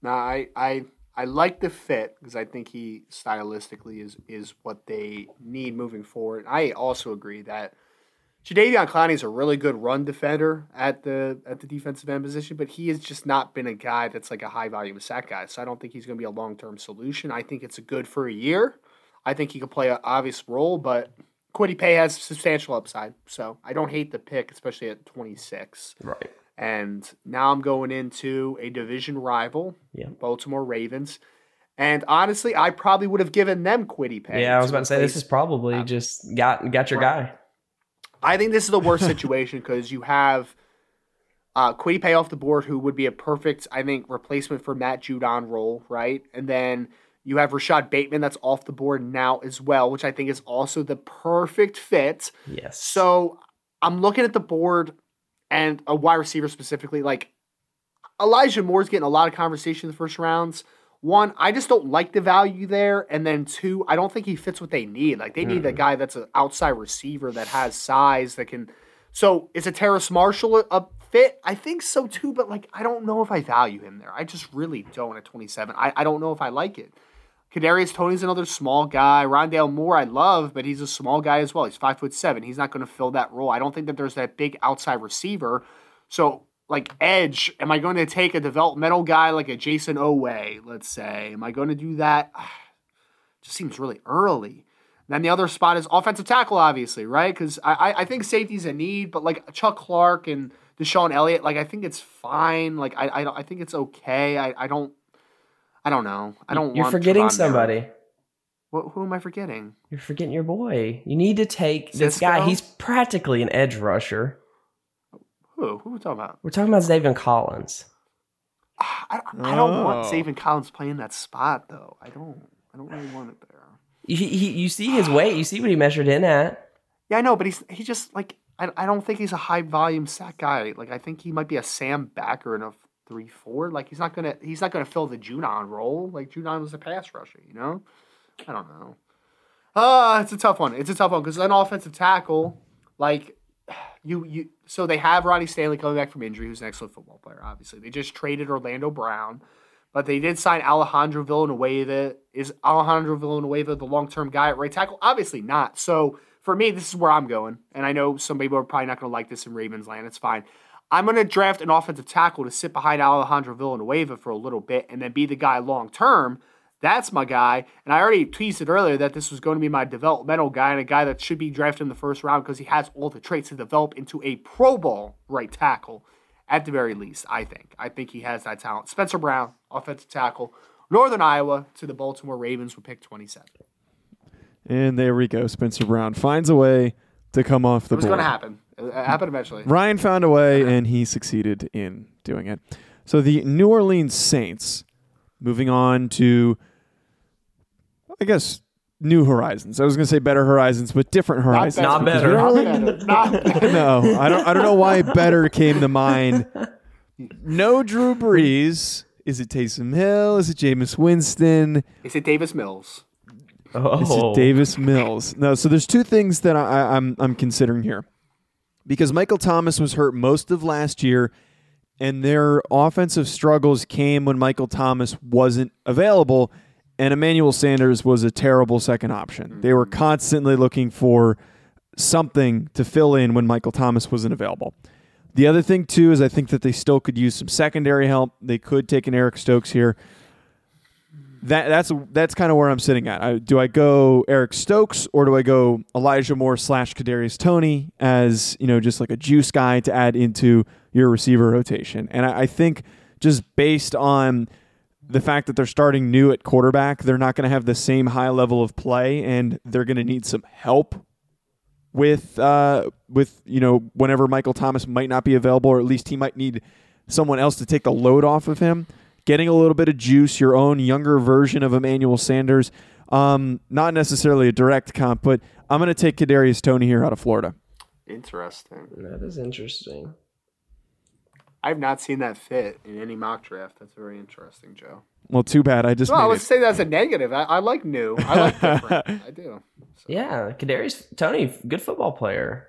Now, I I I like the fit because I think he stylistically is is what they need moving forward. I also agree that Jadeveon Clowney is a really good run defender at the at the defensive end position, but he has just not been a guy that's like a high volume sack guy. So I don't think he's going to be a long term solution. I think it's a good for a year. I think he could play an obvious role, but Kwity Paye has substantial upside. So I don't hate the pick, especially at 26. Right. And now I'm going into a division rival, Yeah. Baltimore Ravens. And honestly, I probably would have given them Kwity Paye. Yeah, I was about to say this is probably just got got your guy. I think this is the worst situation because you have uh, Kwity Paye off the board, who would be a perfect, I think, replacement for Matt Judon role, right? And then you have Rashod Bateman that's off the board now as well, which I think is also the perfect fit. Yes. So I'm looking at the board and a wide receiver specifically. Like Elijah Moore's getting a lot of conversation in the first rounds. One, I just don't like the value there. And then two, I don't think he fits what they need. Like they need a mm-hmm. guy that's an outside receiver that has size that can. So is a Terrace Marshall a, a fit? I think so too, but like I don't know if I value him there. I just really don't at 27. I, I don't know if I like it. Kadarius Toney's another small guy. Rondale Moore, I love, but he's a small guy as well. He's five foot seven. He's not going to fill that role. I don't think that there's that big outside receiver. So, like edge, am I going to take a developmental guy like a Jayson Oweh? Let's say, am I going to do that? Just seems really early. Then the other spot is offensive tackle, obviously, right? Because I, I I think safety's a need, but like Chuck Clark and DeShon Elliott, like I think it's fine. Like I I, I think it's okay. I, I don't I don't know. I don't. You're forgetting Trevon somebody. What, who am I forgetting? You're forgetting your boy. You need to take this guy. He's practically an edge rusher. Who? Who are we talking about? We're talking about David Collins. I, I don't want Oh. Zaven Collins playing that spot though. I don't. I don't really want it there. You, he, you see his weight. You see what he measured in at. Yeah, I know, but he's he just like I, I don't think he's a high volume sack guy. Like I think he might be a Sam backer in a three four. Like he's not gonna he's not gonna fill the Judon role. Like Judon was a pass rusher, you know. I don't know. Uh it's a tough one. It's a tough one because an offensive tackle, like you you so they have Ronnie Stanley coming back from injury, who's an excellent football player. Obviously, they just traded Orlando Brown. But they did sign Alejandro Villanueva. Is Alejandro Villanueva the long term guy at right tackle? Obviously not. So for me, this is where I'm going. And I know some people are probably not going to like this in Ravens land. It's fine. I'm going to draft an offensive tackle to sit behind Alejandro Villanueva for a little bit and then be the guy long term. That's my guy. And I already teased it earlier that this was going to be my developmental guy and a guy that should be drafted in the first round because he has all the traits to develop into a Pro Bowl right tackle at the very least, I think. I think he has that talent. Spencer Brown, offensive tackle, Northern Iowa to the Baltimore Ravens with pick 27. And there we go. Spencer Brown finds a way to come off the It was board. going to happen. It happened eventually. Ryan found a way, and he succeeded in doing it. So the New Orleans Saints, moving on to, I guess, new horizons. I was going to say better horizons, but different horizons. Not better. we don't Not better. Not better. no, I don't. I don't know why better came to mind. No Drew Brees. Is it Taysom Hill? Is it Jameis Winston? Is it Davis Mills? Oh, Is it oh. Davis Mills? No. So there's two things that I, I, I'm I'm considering here, because Michael Thomas was hurt most of last year, and their offensive struggles came when Michael Thomas wasn't available, and Emmanuel Sanders was a terrible second option. They were mm-hmm. constantly looking for something to fill in when Michael Thomas wasn't available. The other thing too is I think that they still could use some secondary help. They could take an Eric Stokes here. That that's that's kind of where I'm sitting at. I, do I go Eric Stokes or do I go Elijah Moore slash Kadarius Toney as you know just like a juice guy to add into your receiver rotation? And I, I think just based on the fact that they're starting new at quarterback, they're not going to have the same high level of play, and they're going to need some help with uh, with you know whenever Michael Thomas might not be available, or at least he might need someone else to take the load off of him. Getting a little bit of juice, your own younger version of Emmanuel Sanders. Um, not necessarily a direct comp, but I'm going to take Kadarius Toney here out of Florida. Interesting. That is interesting. I've not seen that fit in any mock draft. That's very interesting, Joe. Well, too bad. I just Well, I would it. say that's a negative. I, I like new. I like different. I do. So, Yeah, Kadarius Toney, good football player.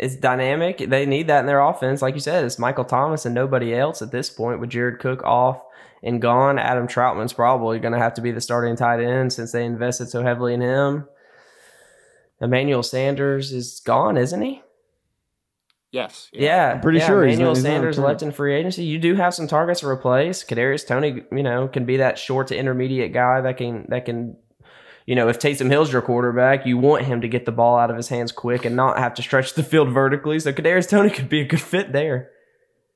It's dynamic. They need that in their offense. Like you said, it's Michael Thomas and nobody else at this point. With Jared Cook off and gone, Adam Trautman's probably going to have to be the starting tight end since they invested so heavily in him. Emmanuel Sanders is gone, isn't he? Yes. Yeah, I'm pretty yeah, sure he's not- Emmanuel he's Sanders left in free agency. You do have some targets to replace. Kadarius Toney, you know, can be that short to intermediate guy that can that can, you know, if Taysom Hill's your quarterback, you want him to get the ball out of his hands quick and not have to stretch the field vertically. So Kadarius Toney could be a good fit there.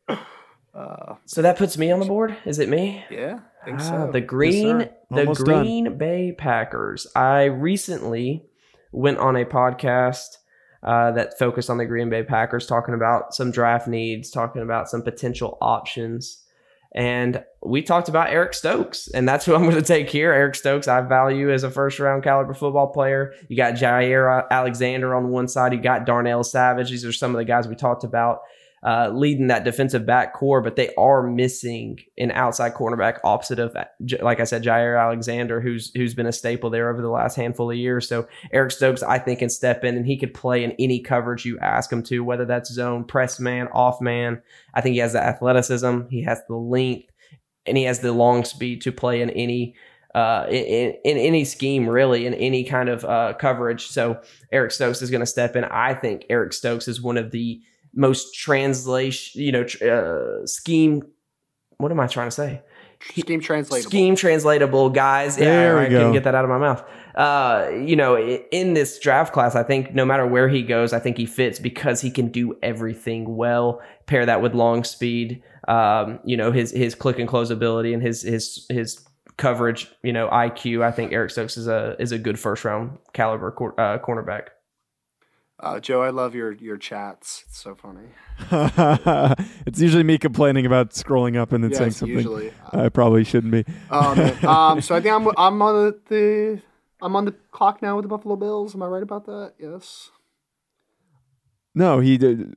Uh, So that puts me on the board. Is it me? yeah. I think Ah, so. the Green, sir. the Almost done. Green Bay Packers. I recently went on a podcast uh, that focused on the Green Bay Packers, talking about some draft needs, talking about some potential options, and we talked about Eric Stokes, and that's who I'm going to take here. Eric Stokes, I value as a first round caliber football player. You got Jaire Alexander on one side, you got Darnell Savage. These are some of the guys we talked about uh, leading that defensive back core, but they are missing an outside cornerback opposite of, like I said, Jaire Alexander, who's who's been a staple there over the last handful of years. So Eric Stokes, I think, can step in and he could play in any coverage you ask him to, whether that's zone, press man, off man. I think he has the athleticism, he has the length, and he has the long speed to play in any. Uh, in, in any scheme, really, in any kind of uh, coverage. So Eric Stokes is going to step in. I think Eric Stokes is one of the most translation, you know, tr- uh, scheme. What am I trying to say? Scheme translatable. Scheme translatable guys. There yeah, we I go. couldn't get that out of my mouth. Uh, you know, in this draft class, I think no matter where he goes, I think he fits because he can do everything well. Pair that with long speed, um, you know, his his click and close ability and his his his coverage, you know, IQ. I think Eric Stokes is a is a good first round caliber cor- uh, cornerback. Uh, Joe, I love your your chats. It's so funny. it's usually me complaining about scrolling up and then saying something usually. I probably shouldn't be. Man. um, so I think I'm I'm on the, the I'm on the clock now with the Buffalo Bills. Am I right about that? Yes. No, he did.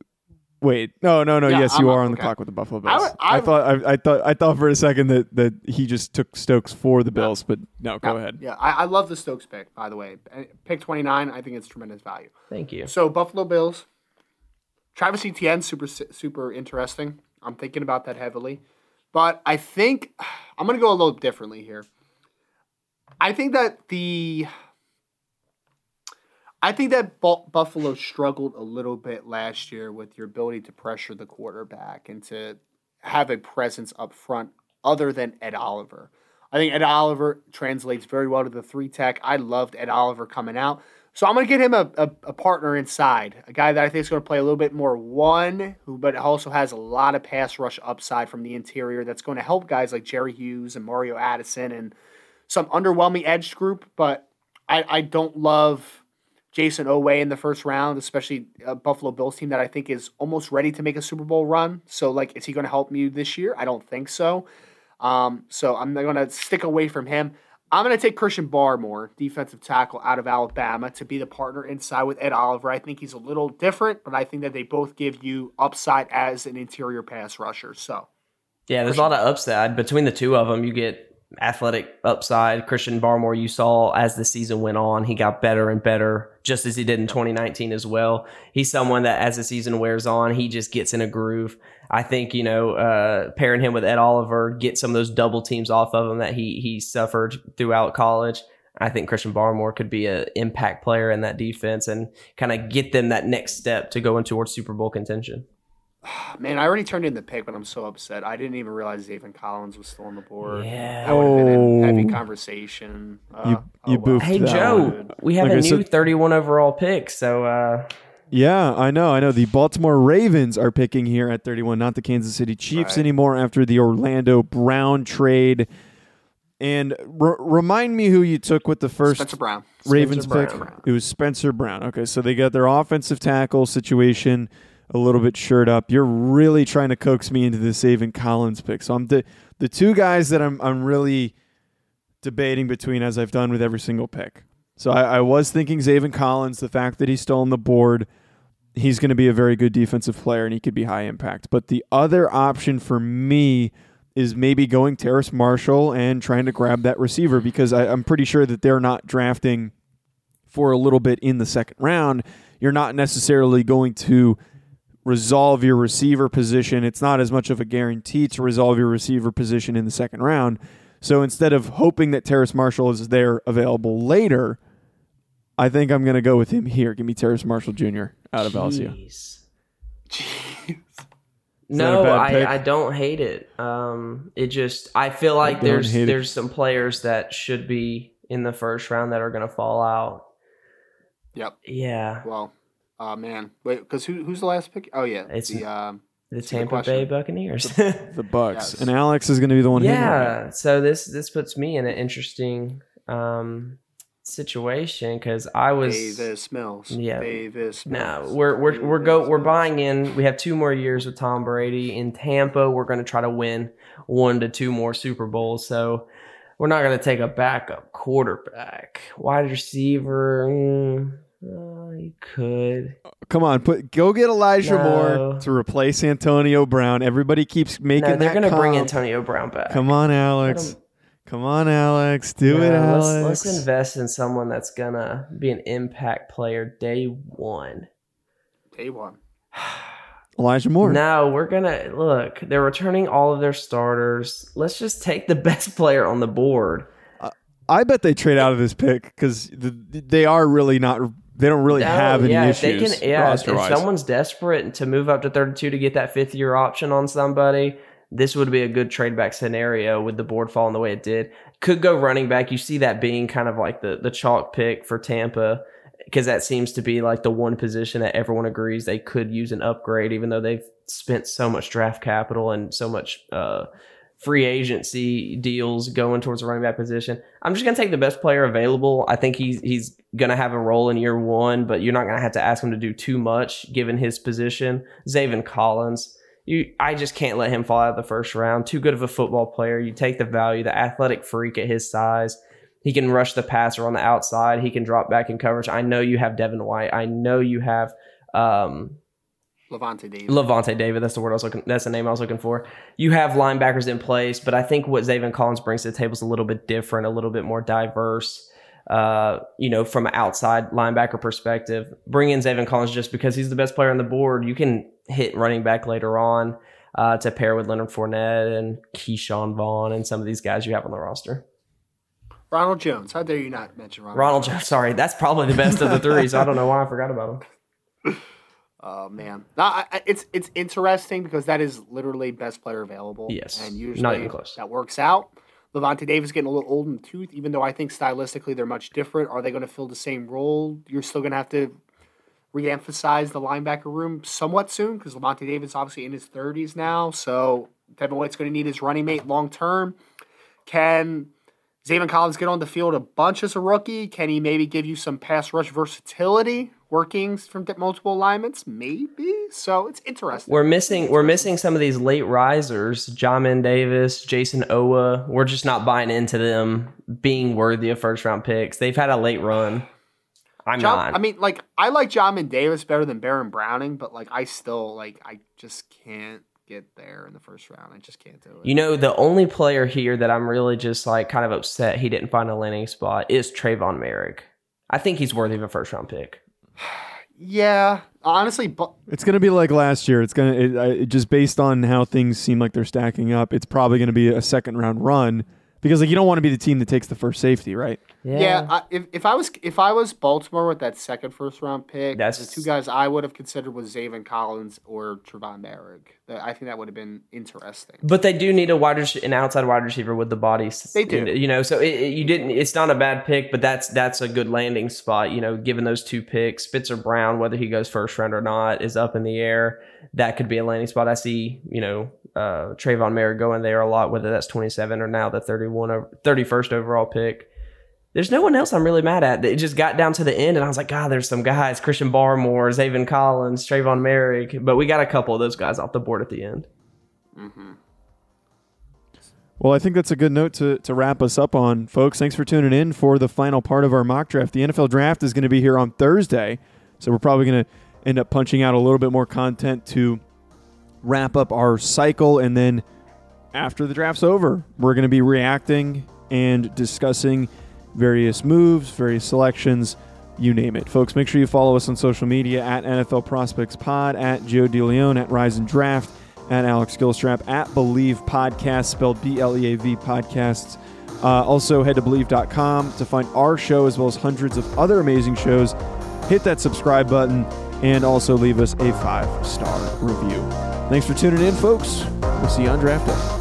Wait, no, no, no. Yeah, yes, you I'm- are on the okay. clock with the Buffalo I Bills. would- I, I- thought, I, I thought, I thought for a second that that he just took Stokes for the Bills, but no, go Yeah, ahead. Yeah, I, I love the Stokes pick. By the way, pick 29. I think it's tremendous value. Thank you. So Buffalo Bills, Travis Etienne, super super interesting. I'm thinking about that heavily, but I think I'm gonna go a little differently here. I think that the I think that Bu- Buffalo struggled a little bit last year with your ability to pressure the quarterback and to have a presence up front other than Ed Oliver. I think Ed Oliver translates very well to the three tech. I loved Ed Oliver coming out. So I'm going to get him a, a, a partner inside, a guy that I think is going to play a little bit more one, who but also has a lot of pass rush upside from the interior. That's going to help guys like Jerry Hughes and Mario Addison and some underwhelming edge group. But I, I don't love Jayson Oweh in the first round, especially a Buffalo Bills team that I think is almost ready to make a Super Bowl run. So like, is he going to help me this year? I don't think so. Um, so I'm going to stick away from him. I'm going to take Christian Barmore, defensive tackle out of Alabama, to be the partner inside with Ed Oliver. I think he's a little different, but I think that they both give you upside as an interior pass rusher. So Yeah, there's a lot of upside between the two of them. You get athletic upside. Christian Barmore, you saw as the season went on, he got better and better, just as he did in 2019 as well. He's someone that as the season wears on, he just gets in a groove. I think, you know, uh, pairing him with Ed Oliver, get some of those double teams off of him that he, he suffered throughout college. I think Christian Barmore could be an impact player in that defense and kind of get them that next step to go going towards Super Bowl contention. Man, I already turned in the pick, but I'm so upset. I didn't even realize Zaven Collins was still on the board. Yeah. That would have been in heavy Oh. conversation. Uh, You- you well. boofed Hey that Joe, one. we have Okay, a so- new 31 overall pick, so uh, Yeah, I know. I know. The Baltimore Ravens are picking here at 31, not the Kansas City Chiefs Right. anymore after the Orlando Brown trade. And r- remind me who you took with the first Spencer Brown. Ravens Spencer pick. Brown. It was Spencer Brown. Okay, so they got their offensive tackle situation a little bit shirt up. You're really trying to coax me into this Avon Collins pick. So I'm the the two guys that I'm I'm really debating between as I've done with every single pick. So I, I was thinking Zaven Collins, the fact that he's still on the board, he's going to be a very good defensive player and he could be high impact. But the other option for me is maybe going Terrace Marshall and trying to grab that receiver because I, I'm pretty sure that they're not drafting for a little bit in the second round. You're not necessarily going to resolve your receiver position. It's not as much of a guarantee to resolve your receiver position in the second round. So instead of hoping that Terrace Marshall is there available later, I think I'm going to go with him here. Give me Terrace Marshall Jr. out of LSU. jeez. Jeez. that a No. I, I don't hate it. Um, it just I feel like don't there's it. there's some players that should be in the first round that are going to fall out. Yep. Yeah, Well, uh, man. Wait, because who, who's the last pick? Oh, yeah. It's- the, um, the Tampa question. Bay Buccaneers. The Bucks Yes. and Alex is going to be the one. hitting it. yeah, so this this puts me in an interesting um, situation because I was Davis Mills. Yeah. Davis No, Mills. we're we're we're go Davis we're buying in. We have two more years with Tom Brady in Tampa. We're going to try to win one to two more Super Bowls. So we're not going to take a backup quarterback, wide receiver. Mm, uh, you could. Come on, put go get Elijah No. Moore to replace Antonio Brown. Everybody keeps making No, they're going to bring. Antonio Brown back. Come on, Alex. Come on, Alex. Do No, it, let's, Alex. let's invest in someone that's going to be an impact player day one. Day one. Elijah Moore. No, we're gonna look. They're returning all of their starters. Let's just take the best player on the board. I bet they trade out of this pick because the, they are really not. They don't really No, have any yeah, issues. can, yeah. If, someone's desperate to move up to thirty-two to get that fifth-year option on somebody, this would be a good trade back scenario with the board falling the way it did. Could go running back. You see that being kind of like the the chalk pick for Tampa because that seems to be like the one position that everyone agrees they could use an upgrade, even though they've spent so much draft capital and so much uh, free agency deals going towards the running back position. I'm just gonna take the best player available. I think he's he's gonna have a role in year one, but you're not gonna have to ask him to do too much given his position. Zaven Collins. You, I just can't let him fall out of the first round. Too good of a football player. You take the value, the athletic freak at his size. He can rush the passer on the outside. He can drop back in coverage. I know you have Devin White. I know you have um, Lavonte Davis. Lavonte David. That's the word I was looking. That's the name I was looking for. You have linebackers in place, but I think what Zaven Collins brings to the table is a little bit different, a little bit more diverse. Uh, you know, from an outside linebacker perspective, bring in Zaven Collins just because he's the best player on the board. You can hit running back later on uh, to pair with Leonard Fournette and Ke'Shawn Vaughn and some of these guys you have on the roster. Ronald Jones. How dare you not mention Ronald, Ronald Jones, sorry, that's probably the best of the three. So I don't know why I forgot about him. Oh man, no, I, it's it's interesting because that is literally best player available. Yes, and not usually even close. that works out. Lavonte Davis getting a little old in the tooth, even though I think stylistically they're much different. Are they going to fill the same role? You're still going to have to re-emphasize the linebacker room somewhat soon because Lavonte Davis obviously in his 30s now, so Devin White's going to need his running mate long term. Can Zaven Collins get on the field a bunch as a rookie? Can he maybe give you some pass rush versatility, workings from multiple alignments? Maybe. So it's interesting. We're missing we're missing some of these late risers, Jamin Davis, Jayson Oweh. We're just not buying into them being worthy of first round picks. They've had a late run. I'm John, not. I mean, like I like John Davis better than Baron Browning, but like I still like I just can't get there in the first round. I just can't do it. You know, the only player here that I'm really just like kind of upset he didn't find a landing spot is Trevon Moehrig. I think he's worthy of a first round pick. Yeah, honestly, but It's going to be like last year. It's going to it, just based on how things seem like they're stacking up. It's probably going to be a second round run because like you don't want to be the team that takes the first safety, right? Yeah, I, if, if I was if I was Baltimore with that second first round pick, That's- the two guys I would have considered was Zaven Collins or Trevon Moehrig. I think that would have been interesting. But they do need a wide rec- an outside wide receiver with the bodies. They do. you know. So it, it- you didn't. It's not a bad pick, but that's that's a good landing spot. You know, given those two picks, Spencer Brown, whether he goes first round or not, is up in the air. That could be a landing spot. I see. You know, uh, Trevon Moehrig going there a lot, whether that's twenty seven or now the 31 31st overall pick. There's no one else I'm really mad at. It just got down to the end, and I was like, God, there's some guys: Christian Barmore, Zaven Collins, Trevon Moehrig. But we got a couple of those guys off the board at the end. Mm-hmm. Well, I think that's a good note to, to wrap us up on, folks. Thanks for tuning in for the final part of our mock draft. The NFL draft is going to be here on Thursday, so we're probably going to end up punching out a little bit more content to wrap up our cycle. And then after the draft's over, we're going to be reacting and discussing various moves, various selections, you name it. Folks, make sure you follow us on social media at NFL Prospects Pod, at Joe DeLeon, at Rise and Draft, at Alex Gilstrap, at Bleav Podcast, spelled B L E A V Podcasts. Uh, also, head to Bleav.com to find our show as well as hundreds of other amazing shows. Hit that subscribe button and also leave us a five star review. Thanks for tuning in, folks. We'll see you on draft day.